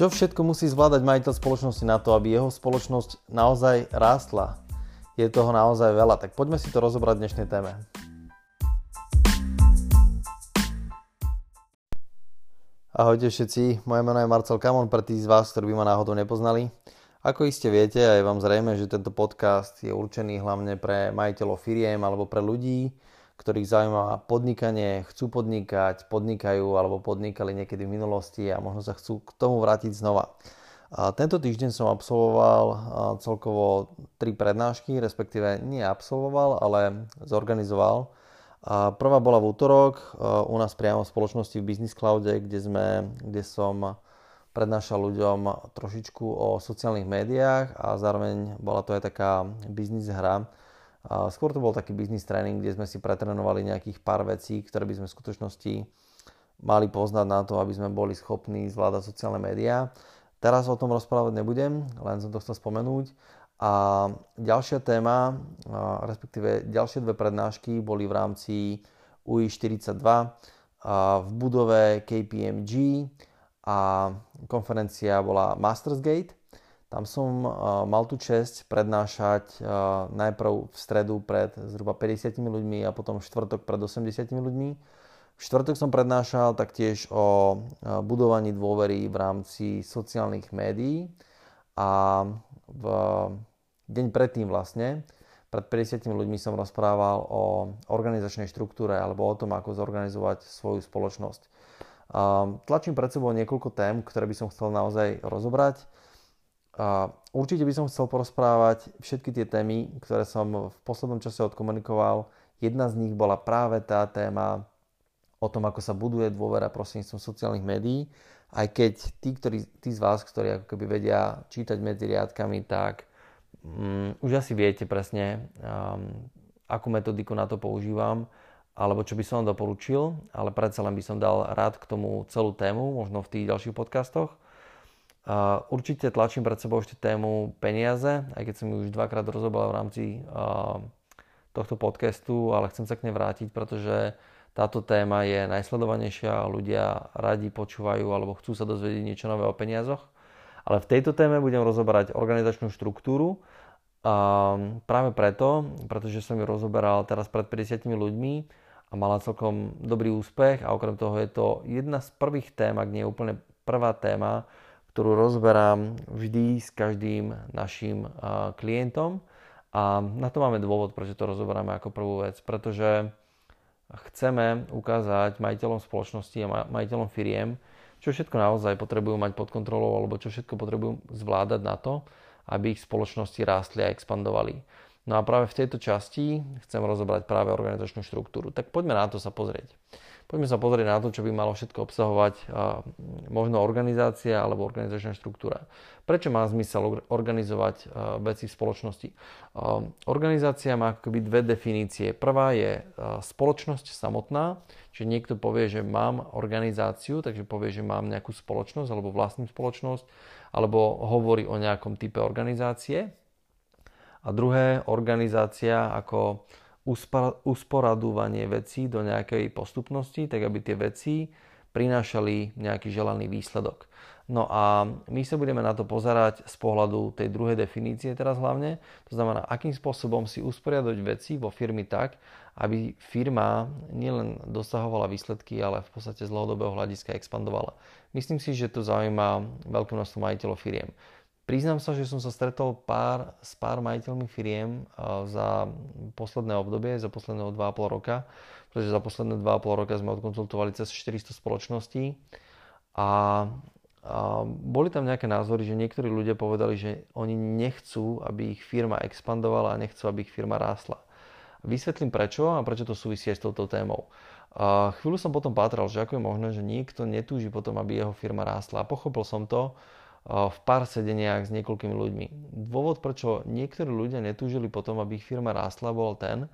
Čo všetko musí zvládať majiteľ spoločnosti na to, aby jeho spoločnosť naozaj rástla? Je toho naozaj veľa, tak poďme si to rozobrať v dnešnej téme. Ahojte všetci, moje meno je Marcel Kamon pre tých z vás, ktorí by ma náhodou nepoznali. Ako iste viete, a je vám zrejme, že tento podcast je určený hlavne pre majiteľov firiem alebo pre ľudí, ktorých zaujíma podnikanie, chcú podnikať, podnikajú alebo podnikali niekedy v minulosti a možno sa chcú k tomu vrátiť znova. A tento týždeň som absolvoval celkovo tri prednášky, respektíve nie absolvoval, ale zorganizoval. A prvá bola v útorok u nás priamo v spoločnosti v Business Cloude, kde, sme, kde som prednášal ľuďom trošičku o sociálnych médiách a zároveň bola to aj taká biznis hra, a skôr to bol taký business training, kde sme si pretrenovali nejakých pár vecí, ktoré by sme v skutočnosti mali poznať na to, aby sme boli schopní zvládať sociálne médiá. Teraz o tom rozprávať nebudem, len som to chcel spomenúť. A ďalšia téma, respektíve ďalšie dve prednášky boli v rámci UI42 v budove KPMG a konferencia bola Mastersgate tam som mal tú čest prednášať najprv v stredu pred zhruba 50 ľuďmi a potom v štvrtok pred 80 ľuďmi. V štvrtok som prednášal taktiež o budovaní dôvery v rámci sociálnych médií a v deň predtým vlastne, pred 50 ľuďmi som rozprával o organizačnej štruktúre alebo o tom, ako zorganizovať svoju spoločnosť. Tlačím pred sebou niekoľko tém, ktoré by som chcel naozaj rozobrať. Určite by som chcel porozprávať všetky tie témy, ktoré som v poslednom čase odkomunikoval. Jedna z nich bola práve tá téma o tom, ako sa buduje dôvera prostredníctvom sociálnych médií. Aj keď tí, ktorí, tí z vás, ktorí ako keby vedia čítať medzi riadkami, tak um, už asi viete presne, um, akú metodiku na to používam alebo čo by som vám doporučil, ale predsa len by som dal rád k tomu celú tému, možno v tých ďalších podcastoch. Určite tlačím pred sebou ešte tému peniaze, aj keď som ju už dvakrát rozobral v rámci tohto podcastu, ale chcem sa k nej vrátiť, pretože táto téma je najsledovanejšia a ľudia radi počúvajú alebo chcú sa dozvedieť niečo nové o peniazoch. Ale v tejto téme budem rozoberať organizačnú štruktúru a práve preto, pretože som ju rozoberal teraz pred 50 ľuďmi a mala celkom dobrý úspech a okrem toho je to jedna z prvých tém, ak nie je úplne prvá téma, ktorú rozberám vždy s každým našim klientom. A na to máme dôvod, prečo to rozoberáme ako prvú vec, pretože chceme ukázať majiteľom spoločnosti a majiteľom firiem, čo všetko naozaj potrebujú mať pod kontrolou alebo čo všetko potrebujú zvládať na to, aby ich spoločnosti rástli a expandovali. No a práve v tejto časti chcem rozobrať práve organizačnú štruktúru. Tak poďme na to sa pozrieť. Poďme sa pozrieť na to, čo by malo všetko obsahovať možno organizácia alebo organizačná štruktúra. Prečo má zmysel organizovať veci v spoločnosti? Organizácia má akoby dve definície. Prvá je spoločnosť samotná, čiže niekto povie, že mám organizáciu, takže povie, že mám nejakú spoločnosť alebo vlastnú spoločnosť, alebo hovorí o nejakom type organizácie. A druhé, organizácia ako usporadúvanie vecí do nejakej postupnosti, tak aby tie veci prinášali nejaký želaný výsledok. No a my sa budeme na to pozerať z pohľadu tej druhej definície teraz hlavne. To znamená, akým spôsobom si usporiadať veci vo firmy tak, aby firma nielen dosahovala výsledky, ale v podstate z dlhodobého hľadiska expandovala. Myslím si, že to zaujíma veľké množstvo majiteľov firiem. Priznám sa, že som sa stretol pár, s pár majiteľmi firiem za posledné obdobie, za posledného 2,5 roka, pretože za posledné 2,5 roka sme odkonzultovali cez 400 spoločností a, a boli tam nejaké názory, že niektorí ľudia povedali, že oni nechcú, aby ich firma expandovala a nechcú, aby ich firma rástla. Vysvetlím prečo a prečo to súvisí aj s touto témou. A chvíľu som potom pátral, že ako je možné, že niekto netúži potom, aby jeho firma rástla. A pochopil som to, v pár sedeniach s niekoľkými ľuďmi. Dôvod, prečo niektorí ľudia netúžili potom, aby ich firma rástla, bol ten,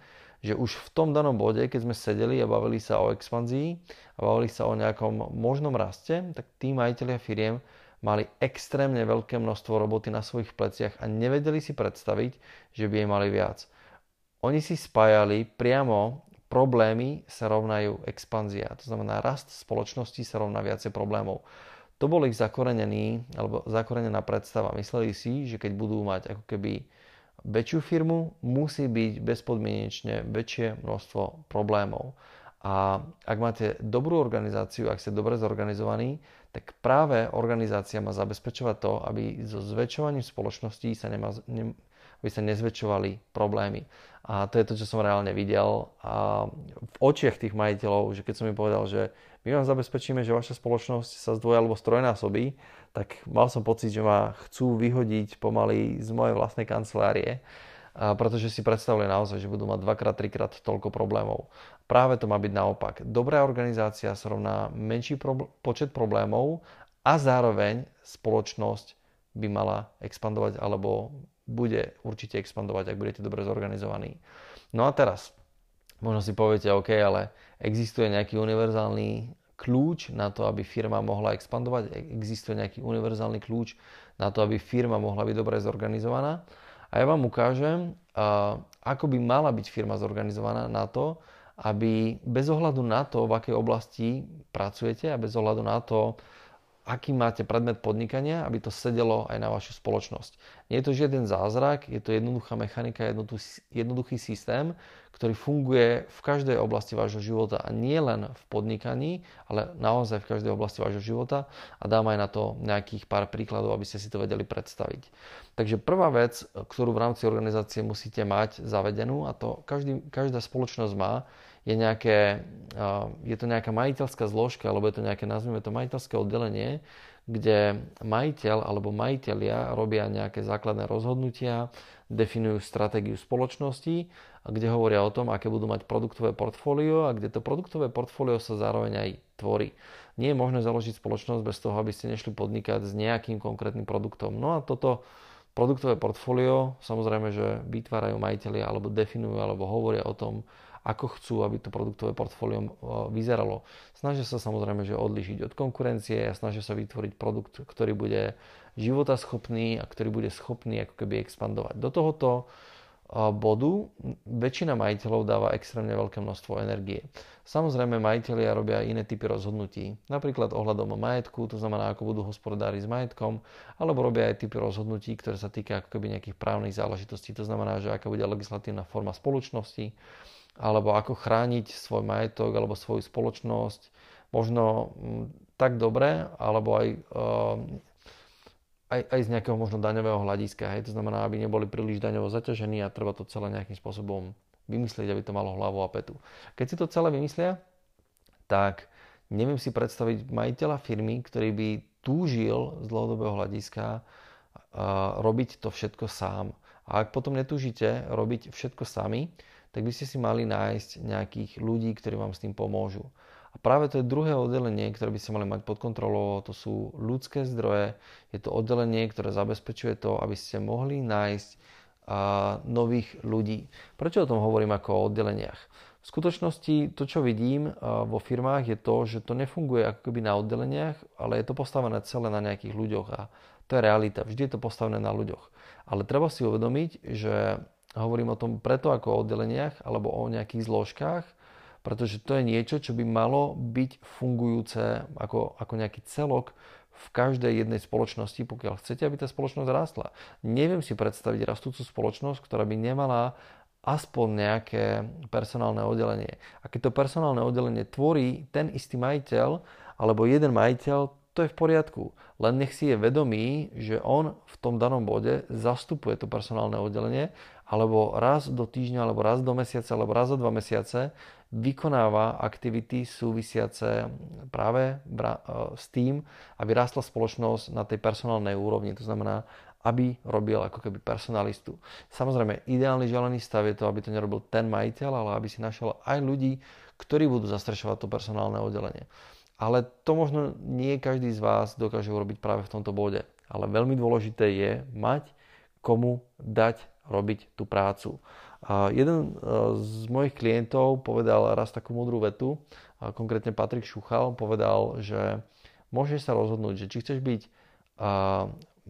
že už v tom danom bode, keď sme sedeli a bavili sa o expanzii a bavili sa o nejakom možnom raste, tak tí majiteľia firiem mali extrémne veľké množstvo roboty na svojich pleciach a nevedeli si predstaviť, že by jej mali viac. Oni si spájali priamo problémy sa rovnajú expanzia. To znamená, rast spoločnosti sa rovná viacej problémov. To bol ich zakorenený, alebo zakorenená predstava. Mysleli si, že keď budú mať ako keby väčšiu firmu, musí byť bezpodmienečne väčšie množstvo problémov. A ak máte dobrú organizáciu, ak ste dobre zorganizovaní, tak práve organizácia má zabezpečovať to, aby so zväčšovaním spoločnosti sa, nemá, ne, aby sa nezväčšovali problémy. A to je to, čo som reálne videl a v očiach tých majiteľov, že keď som im povedal, že my vám zabezpečíme, že vaša spoločnosť sa zdvoj alebo strojnásobí, tak mal som pocit, že ma chcú vyhodiť pomaly z mojej vlastnej kancelárie, pretože si predstavili naozaj, že budú mať dvakrát, trikrát toľko problémov. Práve to má byť naopak. Dobrá organizácia sa rovná menší probl- počet problémov a zároveň spoločnosť by mala expandovať alebo bude určite expandovať, ak budete dobre zorganizovaní. No a teraz, možno si poviete, OK, ale existuje nejaký univerzálny kľúč na to, aby firma mohla expandovať, existuje nejaký univerzálny kľúč na to, aby firma mohla byť dobre zorganizovaná. A ja vám ukážem, ako by mala byť firma zorganizovaná na to, aby bez ohľadu na to, v akej oblasti pracujete a bez ohľadu na to, aký máte predmet podnikania, aby to sedelo aj na vašu spoločnosť. Nie je to žiaden zázrak, je to jednoduchá mechanika, jednoduchý systém, ktorý funguje v každej oblasti vášho života a nie len v podnikaní, ale naozaj v každej oblasti vášho života a dám aj na to nejakých pár príkladov, aby ste si to vedeli predstaviť. Takže prvá vec, ktorú v rámci organizácie musíte mať zavedenú a to každý, každá spoločnosť má, je, nejaké, je to nejaká majiteľská zložka, alebo je to nejaké, nazvime to majiteľské oddelenie, kde majiteľ alebo majiteľia robia nejaké základné rozhodnutia, definujú stratégiu spoločnosti, kde hovoria o tom, aké budú mať produktové portfólio a kde to produktové portfólio sa zároveň aj tvorí. Nie je možné založiť spoločnosť bez toho, aby ste nešli podnikať s nejakým konkrétnym produktom. No a toto produktové portfólio samozrejme, že vytvárajú majiteľia alebo definujú alebo hovoria o tom, ako chcú, aby to produktové portfólio e, vyzeralo. Snažia sa samozrejme, že odlišiť od konkurencie a snažia sa vytvoriť produkt, ktorý bude životaschopný a ktorý bude schopný ako keby expandovať. Do tohoto e, bodu väčšina majiteľov dáva extrémne veľké množstvo energie. Samozrejme, majiteľia robia iné typy rozhodnutí, napríklad ohľadom majetku, to znamená, ako budú hospodári s majetkom, alebo robia aj typy rozhodnutí, ktoré sa týka ako keby nejakých právnych záležitostí, to znamená, že aká bude legislatívna forma spoločnosti, alebo ako chrániť svoj majetok alebo svoju spoločnosť možno mm, tak dobre, alebo aj, uh, aj, aj z nejakého možno daňového hľadiska. Hej? To znamená, aby neboli príliš daňovo zaťažení a treba to celé nejakým spôsobom vymyslieť, aby to malo hlavu a petu. Keď si to celé vymyslia, tak neviem si predstaviť majiteľa firmy, ktorý by túžil z dlhodobého hľadiska uh, robiť to všetko sám. A ak potom netúžite robiť všetko sami, tak by ste si mali nájsť nejakých ľudí, ktorí vám s tým pomôžu. A práve to je druhé oddelenie, ktoré by ste mali mať pod kontrolou, to sú ľudské zdroje. Je to oddelenie, ktoré zabezpečuje to, aby ste mohli nájsť a, nových ľudí. Prečo o tom hovorím ako o oddeleniach? V skutočnosti to, čo vidím vo firmách, je to, že to nefunguje ako keby na oddeleniach, ale je to postavené celé na nejakých ľuďoch a to je realita. Vždy je to postavené na ľuďoch. Ale treba si uvedomiť, že Hovorím o tom preto ako o oddeleniach alebo o nejakých zložkách, pretože to je niečo, čo by malo byť fungujúce ako, ako nejaký celok v každej jednej spoločnosti, pokiaľ chcete, aby tá spoločnosť rástla. Neviem si predstaviť rastúcu spoločnosť, ktorá by nemala aspoň nejaké personálne oddelenie. A keď to personálne oddelenie tvorí ten istý majiteľ alebo jeden majiteľ, to je v poriadku. Len nech si je vedomý, že on v tom danom bode zastupuje to personálne oddelenie, alebo raz do týždňa, alebo raz do mesiaca, alebo raz za dva mesiace vykonáva aktivity súvisiace práve e, s tým, aby rástla spoločnosť na tej personálnej úrovni. To znamená, aby robil ako keby personalistu. Samozrejme, ideálny želený stav je to, aby to nerobil ten majiteľ, ale aby si našiel aj ľudí, ktorí budú zastrešovať to personálne oddelenie. Ale to možno nie každý z vás dokáže urobiť práve v tomto bode. Ale veľmi dôležité je mať komu dať robiť tú prácu. A jeden e, z mojich klientov povedal raz takú múdru vetu, a konkrétne Patrik Šuchal povedal, že môžeš sa rozhodnúť, že či chceš byť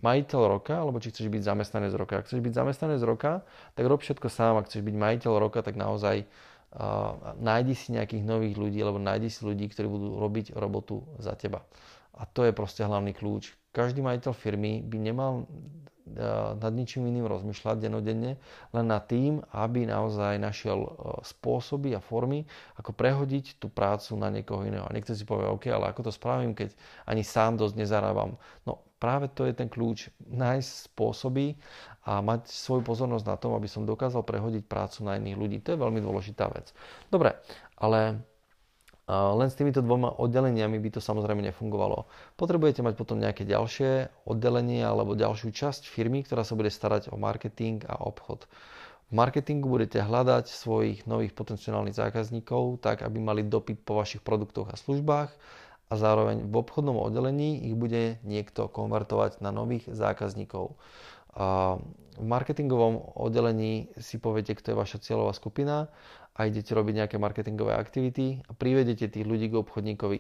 majiteľ roka, alebo či chceš byť zamestnanec roka. Ak chceš byť zamestnanec roka, tak rob všetko sám. Ak chceš byť majiteľ roka, tak naozaj nájdi si nejakých nových ľudí, alebo nájdi si ľudí, ktorí budú robiť robotu za teba. A to je proste hlavný kľúč. Každý majiteľ firmy by nemal nad ničím iným rozmýšľať denodenne, len nad tým, aby naozaj našiel spôsoby a formy, ako prehodiť tú prácu na niekoho iného. A niekto si povie, OK, ale ako to spravím, keď ani sám dosť nezarábam. No práve to je ten kľúč, nájsť spôsoby a mať svoju pozornosť na tom, aby som dokázal prehodiť prácu na iných ľudí. To je veľmi dôležitá vec. Dobre, ale len s týmito dvoma oddeleniami by to samozrejme nefungovalo. Potrebujete mať potom nejaké ďalšie oddelenie alebo ďalšiu časť firmy, ktorá sa bude starať o marketing a obchod. V marketingu budete hľadať svojich nových potenciálnych zákazníkov tak, aby mali dopyt po vašich produktoch a službách a zároveň v obchodnom oddelení ich bude niekto konvertovať na nových zákazníkov. V marketingovom oddelení si poviete, kto je vaša cieľová skupina a idete robiť nejaké marketingové aktivity a privedete tých ľudí k obchodníkovi.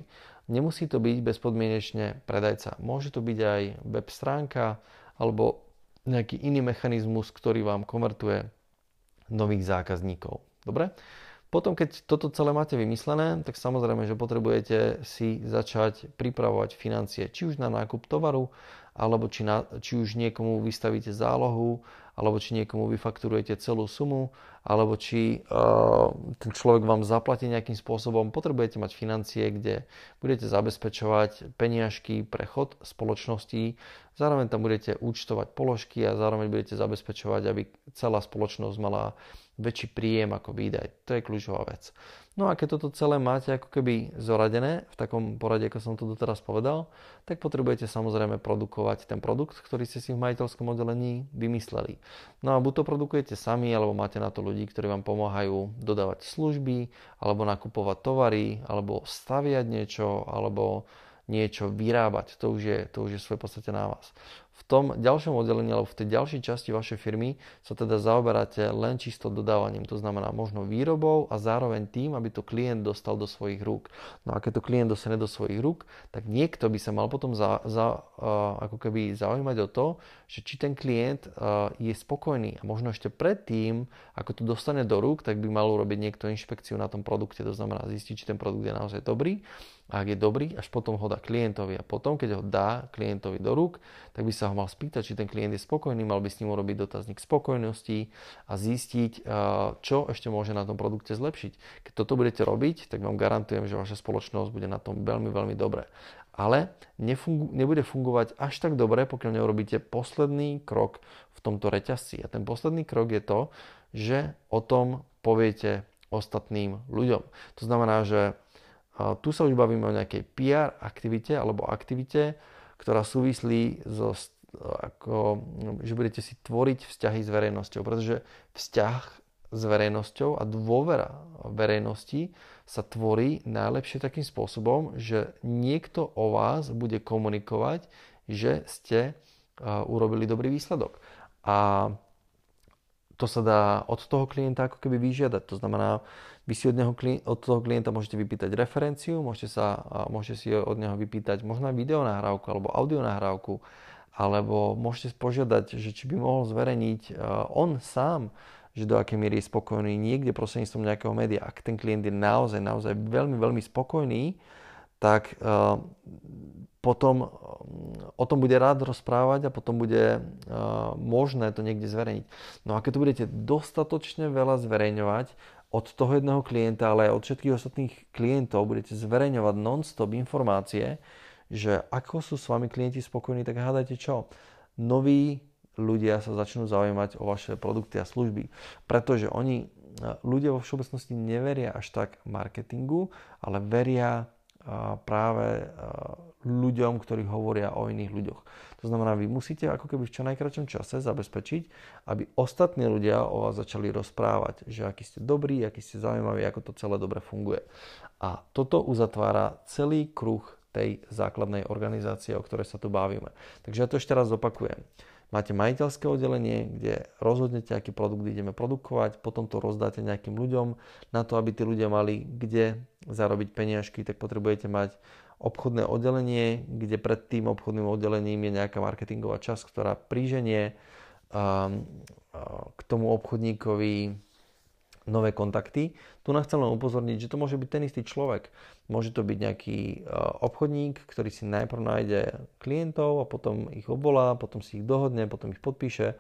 Nemusí to byť bezpodmienečne predajca. Môže to byť aj web stránka alebo nejaký iný mechanizmus, ktorý vám konvertuje nových zákazníkov. Dobre? Potom, keď toto celé máte vymyslené, tak samozrejme, že potrebujete si začať pripravovať financie, či už na nákup tovaru, alebo či, na, či už niekomu vystavíte zálohu, alebo či niekomu vyfakturujete celú sumu, alebo či uh, ten človek vám zaplatí nejakým spôsobom. Potrebujete mať financie, kde budete zabezpečovať peniažky pre chod spoločnosti, zároveň tam budete účtovať položky a zároveň budete zabezpečovať, aby celá spoločnosť mala väčší príjem ako výdaj. To je kľúčová vec. No a keď toto celé máte ako keby zoradené v takom porade, ako som to doteraz povedal, tak potrebujete samozrejme produkovať ten produkt, ktorý ste si v majiteľskom oddelení vymysleli. No a buď to produkujete sami, alebo máte na to ľudí, ktorí vám pomáhajú dodávať služby, alebo nakupovať tovary, alebo staviať niečo, alebo niečo vyrábať. To už je, to už je svoje podstate na vás. V tom ďalšom oddelení alebo v tej ďalšej časti vašej firmy sa teda zaoberáte len čisto dodávaním. To znamená možno výrobou a zároveň tým, aby to klient dostal do svojich rúk. No a keď to klient dostane do svojich rúk, tak niekto by sa mal potom za, za, uh, ako keby zaujímať o to, že či ten klient uh, je spokojný. A možno ešte predtým, ako to dostane do rúk, tak by mal urobiť niekto inšpekciu na tom produkte. To znamená zistiť, či ten produkt je naozaj dobrý a ak je dobrý, až potom ho dá klientovi. A potom, keď ho dá klientovi do rúk, tak by sa ho mal spýtať, či ten klient je spokojný, mal by s ním urobiť dotazník spokojnosti a zistiť, čo ešte môže na tom produkte zlepšiť. Keď toto budete robiť, tak vám garantujem, že vaša spoločnosť bude na tom veľmi, veľmi dobre. Ale nefungu- nebude fungovať až tak dobre, pokiaľ neurobíte posledný krok v tomto reťazci. A ten posledný krok je to, že o tom poviete ostatným ľuďom. To znamená, že tu sa už bavíme o nejakej PR aktivite alebo aktivite, ktorá súvislí so, ako, že budete si tvoriť vzťahy s verejnosťou, pretože vzťah s verejnosťou a dôvera verejnosti sa tvorí najlepšie takým spôsobom, že niekto o vás bude komunikovať, že ste urobili dobrý výsledok. A to sa dá od toho klienta ako keby vyžiadať. To znamená, vy si od, neho, od toho klienta môžete vypýtať referenciu, môžete, sa, môžete si od neho vypýtať možno aj videonahrávku alebo audionahrávku, alebo môžete požiadať, že či by mohol zverejniť on sám, že do akej miery je spokojný niekde prostredníctvom nejakého média. Ak ten klient je naozaj, naozaj veľmi, veľmi spokojný, tak potom o tom bude rád rozprávať a potom bude možné to niekde zverejniť. No a keď to budete dostatočne veľa zverejňovať od toho jedného klienta, ale aj od všetkých ostatných klientov, budete zverejňovať non-stop informácie, že ako sú s vami klienti spokojní, tak hádajte čo? Noví ľudia sa začnú zaujímať o vaše produkty a služby, pretože oni, ľudia vo všeobecnosti neveria až tak marketingu, ale veria práve ľuďom, ktorí hovoria o iných ľuďoch. To znamená, vy musíte ako keby v čo najkračom čase zabezpečiť, aby ostatní ľudia o vás začali rozprávať, že aký ste dobrí, aký ste zaujímaví, ako to celé dobre funguje. A toto uzatvára celý kruh tej základnej organizácie, o ktorej sa tu bavíme. Takže ja to ešte raz opakujem. Máte majiteľské oddelenie, kde rozhodnete, aký produkt ideme produkovať, potom to rozdáte nejakým ľuďom. Na to, aby tí ľudia mali kde zarobiť peniažky, tak potrebujete mať obchodné oddelenie, kde pred tým obchodným oddelením je nejaká marketingová časť, ktorá príženie um, k tomu obchodníkovi nové kontakty. Tu nás chcem len upozorniť, že to môže byť ten istý človek. Môže to byť nejaký e, obchodník, ktorý si najprv nájde klientov a potom ich obvolá, potom si ich dohodne, potom ich podpíše, e,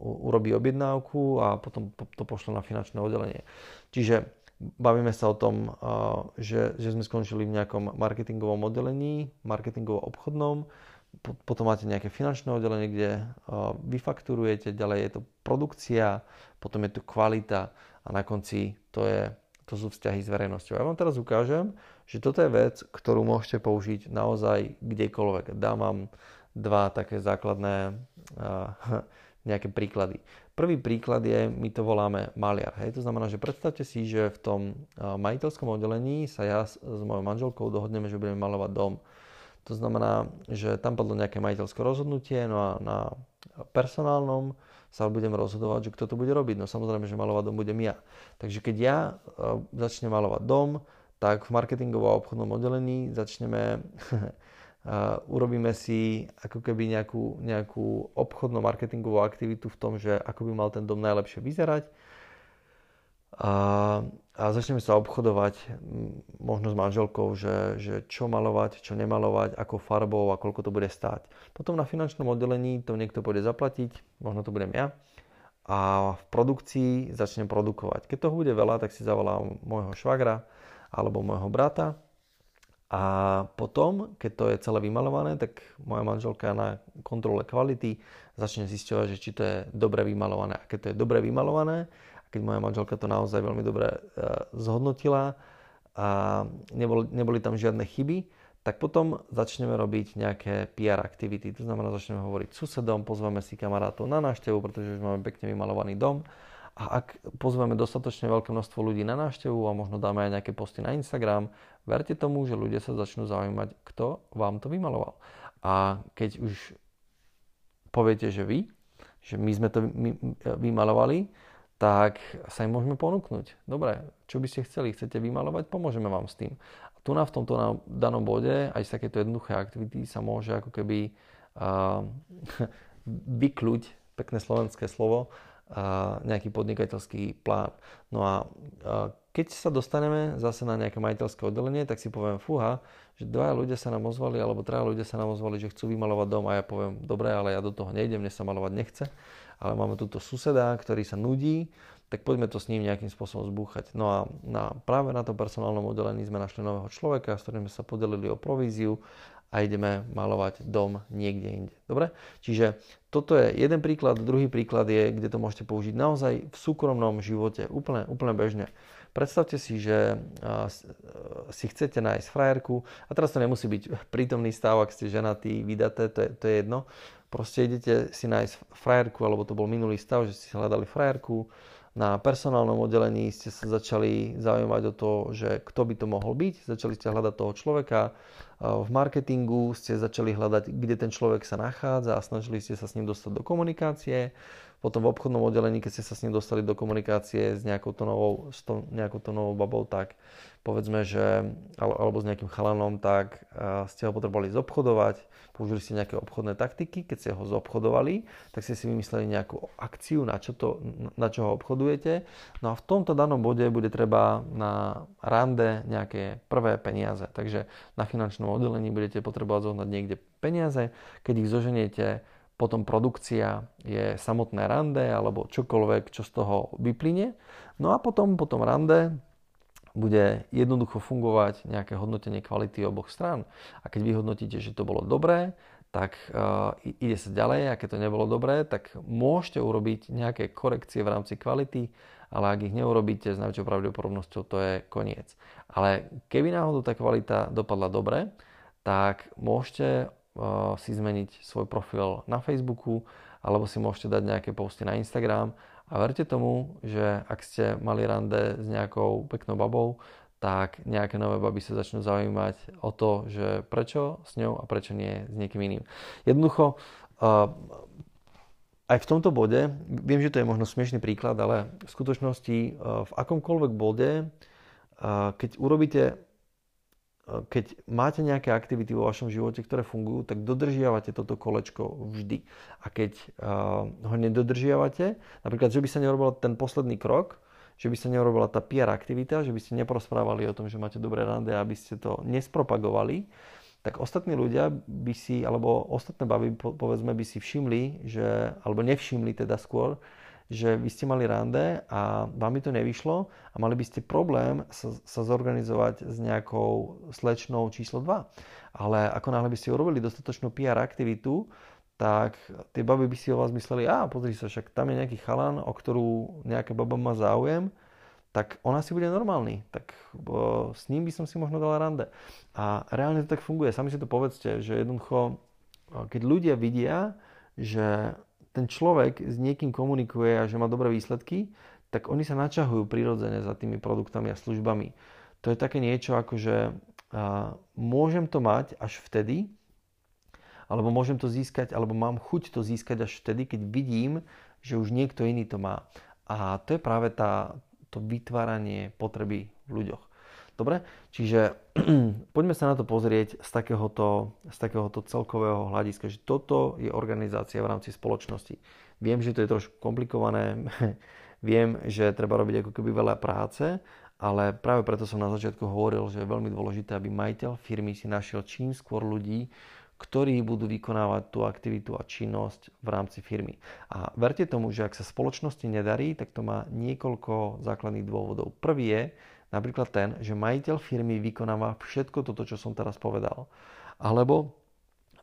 urobí objednávku a potom to pošle na finančné oddelenie. Čiže bavíme sa o tom, e, že, sme skončili v nejakom marketingovom oddelení, marketingovo obchodnom, potom máte nejaké finančné oddelenie, kde vy fakturujete, ďalej je to produkcia, potom je tu kvalita a na konci to, je, to sú vzťahy s verejnosťou. Ja vám teraz ukážem, že toto je vec, ktorú môžete použiť naozaj kdekoľvek. Dám vám dva také základné nejaké príklady. Prvý príklad je, my to voláme maliar. Hej? To znamená, že predstavte si, že v tom majiteľskom oddelení sa ja s, s mojou manželkou dohodneme, že budeme malovať dom. To znamená, že tam padlo nejaké majiteľské rozhodnutie, no a na personálnom sa budem rozhodovať, že kto to bude robiť. No samozrejme, že malovať dom budem ja. Takže keď ja e, začnem malovať dom, tak v marketingovom a obchodnom oddelení začneme, urobíme si ako keby nejakú, nejakú obchodno-marketingovú aktivitu v tom, že ako by mal ten dom najlepšie vyzerať a, a začneme sa obchodovať možno s manželkou, že, že čo malovať, čo nemalovať, ako farbou a koľko to bude stáť. Potom na finančnom oddelení to niekto bude zaplatiť, možno to budem ja, a v produkcii začnem produkovať. Keď toho bude veľa, tak si zavolám môjho švagra alebo môjho brata a potom, keď to je celé vymalované, tak moja manželka na kontrole kvality začne zisťovať, že či to je dobre vymalované. A keď to je dobre vymalované, keď moja manželka to naozaj veľmi dobre e, zhodnotila a neboli, tam žiadne chyby, tak potom začneme robiť nejaké PR aktivity. To znamená, začneme hovoriť susedom, pozveme si kamarátov na návštevu, pretože už máme pekne vymalovaný dom. A ak pozveme dostatočne veľké množstvo ľudí na návštevu a možno dáme aj nejaké posty na Instagram, verte tomu, že ľudia sa začnú zaujímať, kto vám to vymaloval. A keď už poviete, že vy, že my sme to vymalovali, tak sa im môžeme ponúknuť. Dobre, čo by ste chceli? Chcete vymalovať? Pomôžeme vám s tým. Tu na v tomto danom bode aj z takéto jednoduché aktivity sa môže ako keby uh, vykľuť, pekné slovenské slovo, uh, nejaký podnikateľský plán. No a uh, keď sa dostaneme zase na nejaké majiteľské oddelenie, tak si poviem, fúha, že dvaja ľudia sa nám ozvali, alebo traja ľudia sa nám ozvali, že chcú vymalovať dom a ja poviem, dobre, ale ja do toho nejdem, mne sa malovať nechce ale máme túto suseda, ktorý sa nudí, tak poďme to s ním nejakým spôsobom zbúchať. No a na, práve na tom personálnom oddelení sme našli nového človeka, s ktorým sme sa podelili o províziu a ideme malovať dom niekde inde. Dobre? Čiže toto je jeden príklad, druhý príklad je, kde to môžete použiť naozaj v súkromnom živote, úplne, úplne bežne. Predstavte si, že si chcete nájsť frajerku a teraz to nemusí byť prítomný stav, ak ste ženatí, vydaté, to je, to je jedno proste idete si nájsť frajerku, alebo to bol minulý stav, že ste hľadali frajerku, na personálnom oddelení ste sa začali zaujímať o to, že kto by to mohol byť, začali ste hľadať toho človeka, v marketingu ste začali hľadať, kde ten človek sa nachádza a snažili ste sa s ním dostať do komunikácie, potom v obchodnom oddelení, keď ste sa s ním dostali do komunikácie s nejakou to novou, s to, nejakou to novou babou, tak povedzme, že, alebo s nejakým chalanom, tak ste ho potrebovali zobchodovať, použili ste nejaké obchodné taktiky, keď ste ho zobchodovali, tak ste si vymysleli nejakú akciu, na čo, to, na čo ho obchodujete. No a v tomto danom bode bude treba na rande nejaké prvé peniaze. Takže na finančnom oddelení budete potrebovať zohnať niekde peniaze, keď ich zoženiete, potom produkcia je samotné rande alebo čokoľvek, čo z toho vyplyne. No a potom, potom rande bude jednoducho fungovať nejaké hodnotenie kvality oboch strán. A keď vyhodnotíte, že to bolo dobré, tak uh, ide sa ďalej a keď to nebolo dobré, tak môžete urobiť nejaké korekcie v rámci kvality, ale ak ich neurobíte, s najväčšou pravdepodobnosťou to je koniec. Ale keby náhodou tá kvalita dopadla dobre, tak môžete uh, si zmeniť svoj profil na Facebooku alebo si môžete dať nejaké posty na Instagram a verte tomu, že ak ste mali rande s nejakou peknou babou, tak nejaké nové baby sa začnú zaujímať o to, že prečo s ňou a prečo nie s niekým iným. Jednoducho, aj v tomto bode, viem, že to je možno smiešný príklad, ale v skutočnosti v akomkoľvek bode, keď urobíte keď máte nejaké aktivity vo vašom živote, ktoré fungujú, tak dodržiavate toto kolečko vždy. A keď ho nedodržiavate, napríklad, že by sa nerobil ten posledný krok, že by sa nerobila tá PR aktivita, že by ste neprosprávali o tom, že máte dobré rande, aby ste to nespropagovali, tak ostatní ľudia by si, alebo ostatné baby povedzme by si všimli, že, alebo nevšimli teda skôr, že vy ste mali rande a vám by to nevyšlo a mali by ste problém sa, sa zorganizovať s nejakou slečnou číslo 2. Ale ako náhle by ste urobili dostatočnú PR aktivitu, tak tie baby by si o vás mysleli, a pozri sa, však tam je nejaký chalan, o ktorú nejaká baba má záujem, tak ona si bude normálny, tak bo, s ním by som si možno dala rande. A reálne to tak funguje. Sami si to povedzte, že jednoducho, keď ľudia vidia, že ten človek s niekým komunikuje a že má dobré výsledky, tak oni sa načahujú prirodzene za tými produktami a službami. To je také niečo ako, že a, môžem to mať až vtedy, alebo môžem to získať, alebo mám chuť to získať až vtedy, keď vidím, že už niekto iný to má. A to je práve tá, to vytváranie potreby v ľuďoch. Dobre? Čiže poďme sa na to pozrieť z takéhoto, z takéhoto celkového hľadiska, že toto je organizácia v rámci spoločnosti. Viem, že to je trošku komplikované, viem, že treba robiť ako keby veľa práce, ale práve preto som na začiatku hovoril, že je veľmi dôležité, aby majiteľ firmy si našiel čím skôr ľudí, ktorí budú vykonávať tú aktivitu a činnosť v rámci firmy. A verte tomu, že ak sa spoločnosti nedarí, tak to má niekoľko základných dôvodov. Prvý je napríklad ten, že majiteľ firmy vykonáva všetko toto, čo som teraz povedal. Alebo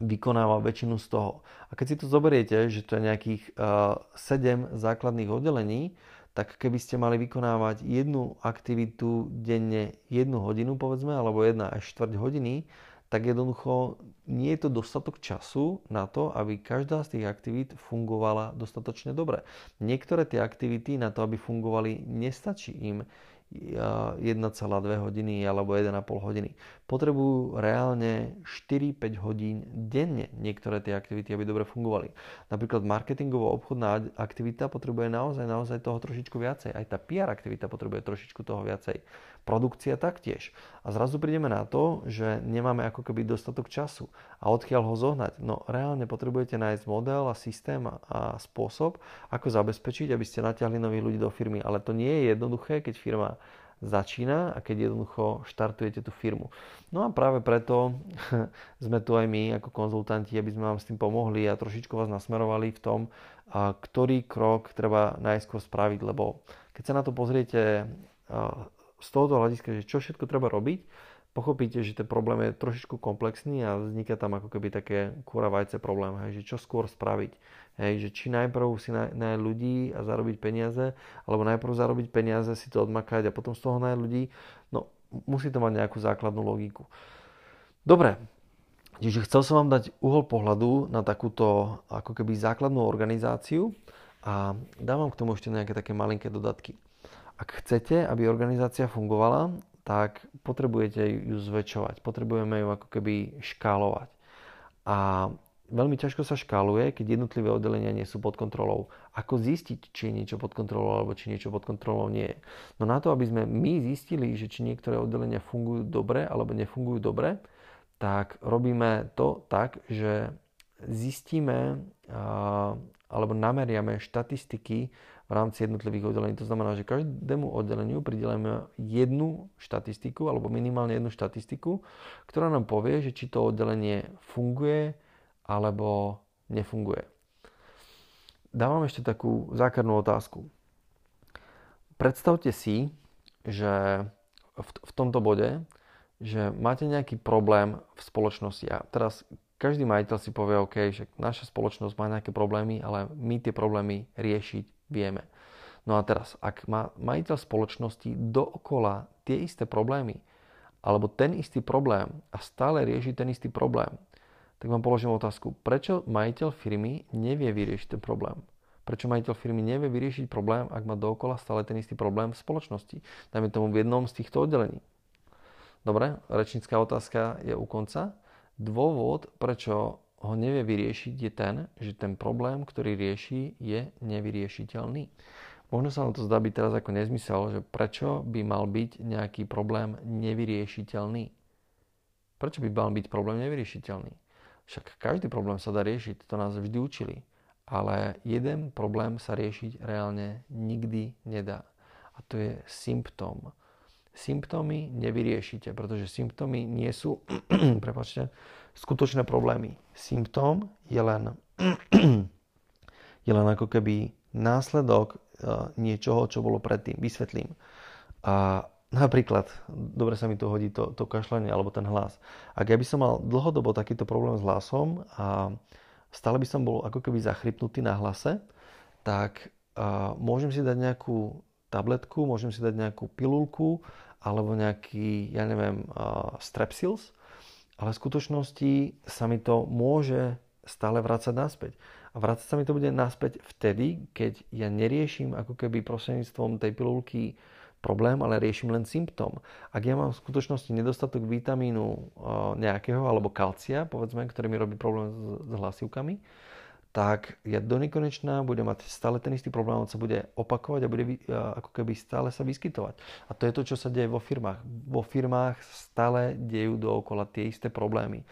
vykonáva väčšinu z toho. A keď si to zoberiete, že to je nejakých uh, eh, 7 základných oddelení, tak keby ste mali vykonávať jednu aktivitu denne jednu hodinu, povedzme, alebo jedna až štvrť hodiny, tak jednoducho nie je to dostatok času na to, aby každá z tých aktivít fungovala dostatočne dobre. Niektoré tie aktivity na to, aby fungovali, nestačí im 1,2 hodiny alebo 1,5 hodiny. Potrebujú reálne 4-5 hodín denne niektoré tie aktivity, aby dobre fungovali. Napríklad marketingová obchodná aktivita potrebuje naozaj, naozaj toho trošičku viacej. Aj tá PR aktivita potrebuje trošičku toho viacej. Produkcia taktiež. A zrazu prídeme na to, že nemáme ako keby dostatok času. A odkiaľ ho zohnať? No reálne potrebujete nájsť model a systém a spôsob, ako zabezpečiť, aby ste natiahli nových ľudí do firmy. Ale to nie je jednoduché, keď firma začína a keď jednoducho štartujete tú firmu. No a práve preto sme tu aj my ako konzultanti, aby sme vám s tým pomohli a trošičku vás nasmerovali v tom, ktorý krok treba najskôr spraviť, lebo keď sa na to pozriete z tohoto hľadiska, že čo všetko treba robiť, pochopíte, že ten problém je trošičku komplexný a vzniká tam ako keby také kúra problém, hej, že čo skôr spraviť. Hej, že či najprv si nájsť ľudí a zarobiť peniaze, alebo najprv zarobiť peniaze, si to odmakať a potom z toho nájsť ľudí. No, musí to mať nejakú základnú logiku. Dobre, čiže chcel som vám dať uhol pohľadu na takúto ako keby základnú organizáciu a dávam k tomu ešte nejaké také malinké dodatky. Ak chcete, aby organizácia fungovala, tak potrebujete ju zväčšovať, potrebujeme ju ako keby škálovať. A veľmi ťažko sa škáluje, keď jednotlivé oddelenia nie sú pod kontrolou. Ako zistiť, či je niečo pod kontrolou alebo či niečo pod kontrolou nie je? No na to, aby sme my zistili, že či niektoré oddelenia fungujú dobre alebo nefungujú dobre, tak robíme to tak, že zistíme alebo nameriame štatistiky v rámci jednotlivých oddelení. To znamená, že každému oddeleniu pridelíme jednu štatistiku alebo minimálne jednu štatistiku, ktorá nám povie, že či to oddelenie funguje alebo nefunguje. Dávam ešte takú základnú otázku. Predstavte si, že v, v tomto bode, že máte nejaký problém v spoločnosti a teraz každý majiteľ si povie, OK, že naša spoločnosť má nejaké problémy, ale my tie problémy riešiť vieme. No a teraz, ak má majiteľ spoločnosti dookola tie isté problémy, alebo ten istý problém a stále rieši ten istý problém, tak vám položím otázku, prečo majiteľ firmy nevie vyriešiť ten problém? Prečo majiteľ firmy nevie vyriešiť problém, ak má dookola stále ten istý problém v spoločnosti? Dajme tomu v jednom z týchto oddelení. Dobre, rečnická otázka je u konca. Dôvod, prečo ho nevie vyriešiť, je ten, že ten problém, ktorý rieši, je nevyriešiteľný. Možno sa vám to zdá byť teraz ako nezmysel, že prečo by mal byť nejaký problém nevyriešiteľný. Prečo by mal byť problém nevyriešiteľný? Však každý problém sa dá riešiť, to nás vždy učili. Ale jeden problém sa riešiť reálne nikdy nedá. A to je symptóm. Symptómy nevyriešite, pretože symptómy nie sú prepačte, skutočné problémy. Symptóm je len, je len ako keby následok uh, niečoho, čo bolo predtým. Vysvetlím. A napríklad, dobre sa mi tu hodí to, to kašľanie alebo ten hlas. Ak ja by som mal dlhodobo takýto problém s hlasom a stále by som bol ako keby zachrypnutý na hlase, tak uh, môžem si dať nejakú tabletku, môžem si dať nejakú pilulku alebo nejaký, ja neviem, uh, strepsils, ale v skutočnosti sa mi to môže stále vrácať naspäť. A vrácať sa mi to bude naspäť vtedy, keď ja neriešim ako keby prostredníctvom tej pilulky problém, ale riešim len symptóm. Ak ja mám v skutočnosti nedostatok vitamínu e, nejakého alebo kalcia, povedzme, ktorý mi robí problém s hlasivkami, tak ja do nekonečná budem mať stále ten istý problém, on sa bude opakovať a bude ako keby stále sa vyskytovať. A to je to, čo sa deje vo firmách. Vo firmách stále dejú dookola tie isté problémy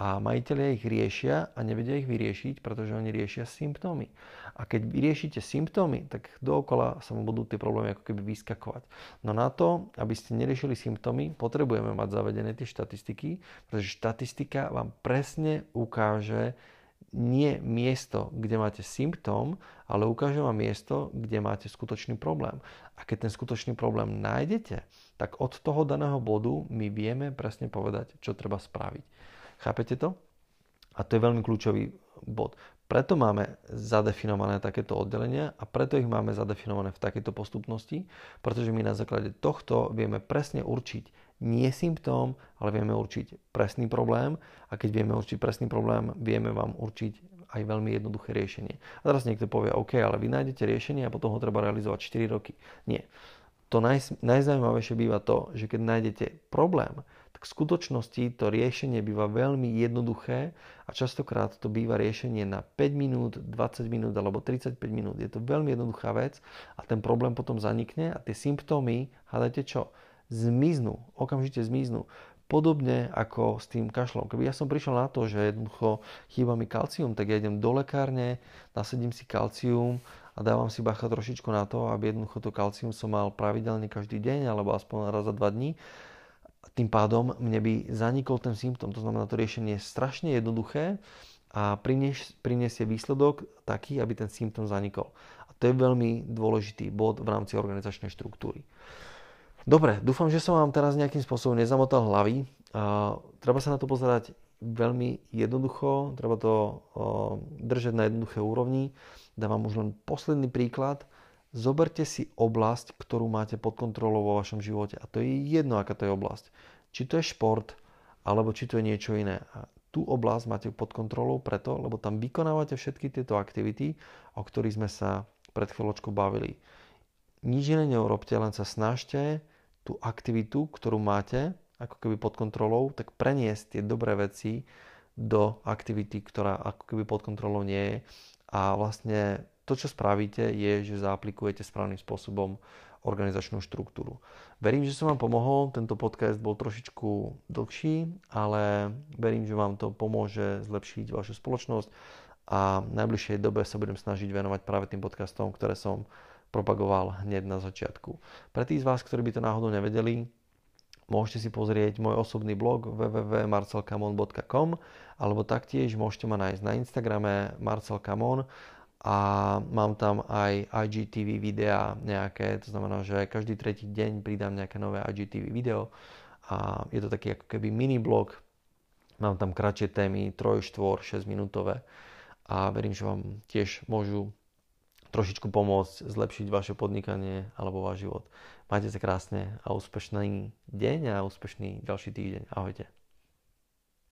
a majiteľia ich riešia a nevedia ich vyriešiť, pretože oni riešia symptómy. A keď vyriešite symptómy, tak dookola sa mu budú tie problémy ako keby vyskakovať. No na to, aby ste neriešili symptómy, potrebujeme mať zavedené tie štatistiky, pretože štatistika vám presne ukáže nie miesto, kde máte symptóm, ale ukáže vám miesto, kde máte skutočný problém. A keď ten skutočný problém nájdete, tak od toho daného bodu my vieme presne povedať, čo treba spraviť. Chápete to? A to je veľmi kľúčový bod. Preto máme zadefinované takéto oddelenia a preto ich máme zadefinované v takejto postupnosti, pretože my na základe tohto vieme presne určiť nie symptóm, ale vieme určiť presný problém a keď vieme určiť presný problém, vieme vám určiť aj veľmi jednoduché riešenie. A teraz niekto povie, OK, ale vy nájdete riešenie a potom ho treba realizovať 4 roky. Nie. To naj, najzaujímavejšie býva to, že keď nájdete problém, tak v skutočnosti to riešenie býva veľmi jednoduché a častokrát to býva riešenie na 5 minút, 20 minút alebo 35 minút. Je to veľmi jednoduchá vec a ten problém potom zanikne a tie symptómy, hádajte čo, zmiznú, okamžite zmiznú. Podobne ako s tým kašlom. Keby ja som prišiel na to, že jednoducho chýba mi kalcium, tak ja idem do lekárne, nasadím si kalcium a dávam si bacha trošičku na to, aby jednoducho to kalcium som mal pravidelne každý deň alebo aspoň raz za dva dní tým pádom mne by zanikol ten symptóm. To znamená, to riešenie je strašne jednoduché a priniesie výsledok taký, aby ten symptóm zanikol. A to je veľmi dôležitý bod v rámci organizačnej štruktúry. Dobre, dúfam, že som vám teraz nejakým spôsobom nezamotal hlavy. A, treba sa na to pozerať veľmi jednoducho, treba to držať na jednoduché úrovni. Dávam už len posledný príklad Zoberte si oblasť, ktorú máte pod kontrolou vo vašom živote. A to je jedno, aká to je oblasť. Či to je šport, alebo či to je niečo iné. A tú oblasť máte pod kontrolou preto, lebo tam vykonávate všetky tieto aktivity, o ktorých sme sa pred chvíľočkou bavili. Nič iné neurobte, len sa snažte tú aktivitu, ktorú máte ako keby pod kontrolou, tak preniesť tie dobré veci do aktivity, ktorá ako keby pod kontrolou nie je. A vlastne to, čo spravíte, je, že zaaplikujete správnym spôsobom organizačnú štruktúru. Verím, že som vám pomohol. Tento podcast bol trošičku dlhší, ale verím, že vám to pomôže zlepšiť vašu spoločnosť a v najbližšej dobe sa budem snažiť venovať práve tým podcastom, ktoré som propagoval hneď na začiatku. Pre tých z vás, ktorí by to náhodou nevedeli, môžete si pozrieť môj osobný blog www.marcelkamon.com alebo taktiež môžete ma nájsť na Instagrame marcelkamon a mám tam aj IGTV videá nejaké, to znamená, že každý tretí deň pridám nejaké nové IGTV video a je to taký ako keby mini blog, mám tam kratšie témy, 3, 4, 6 minútové a verím, že vám tiež môžu trošičku pomôcť zlepšiť vaše podnikanie alebo váš život. Majte sa krásne a úspešný deň a úspešný ďalší týždeň. Ahojte.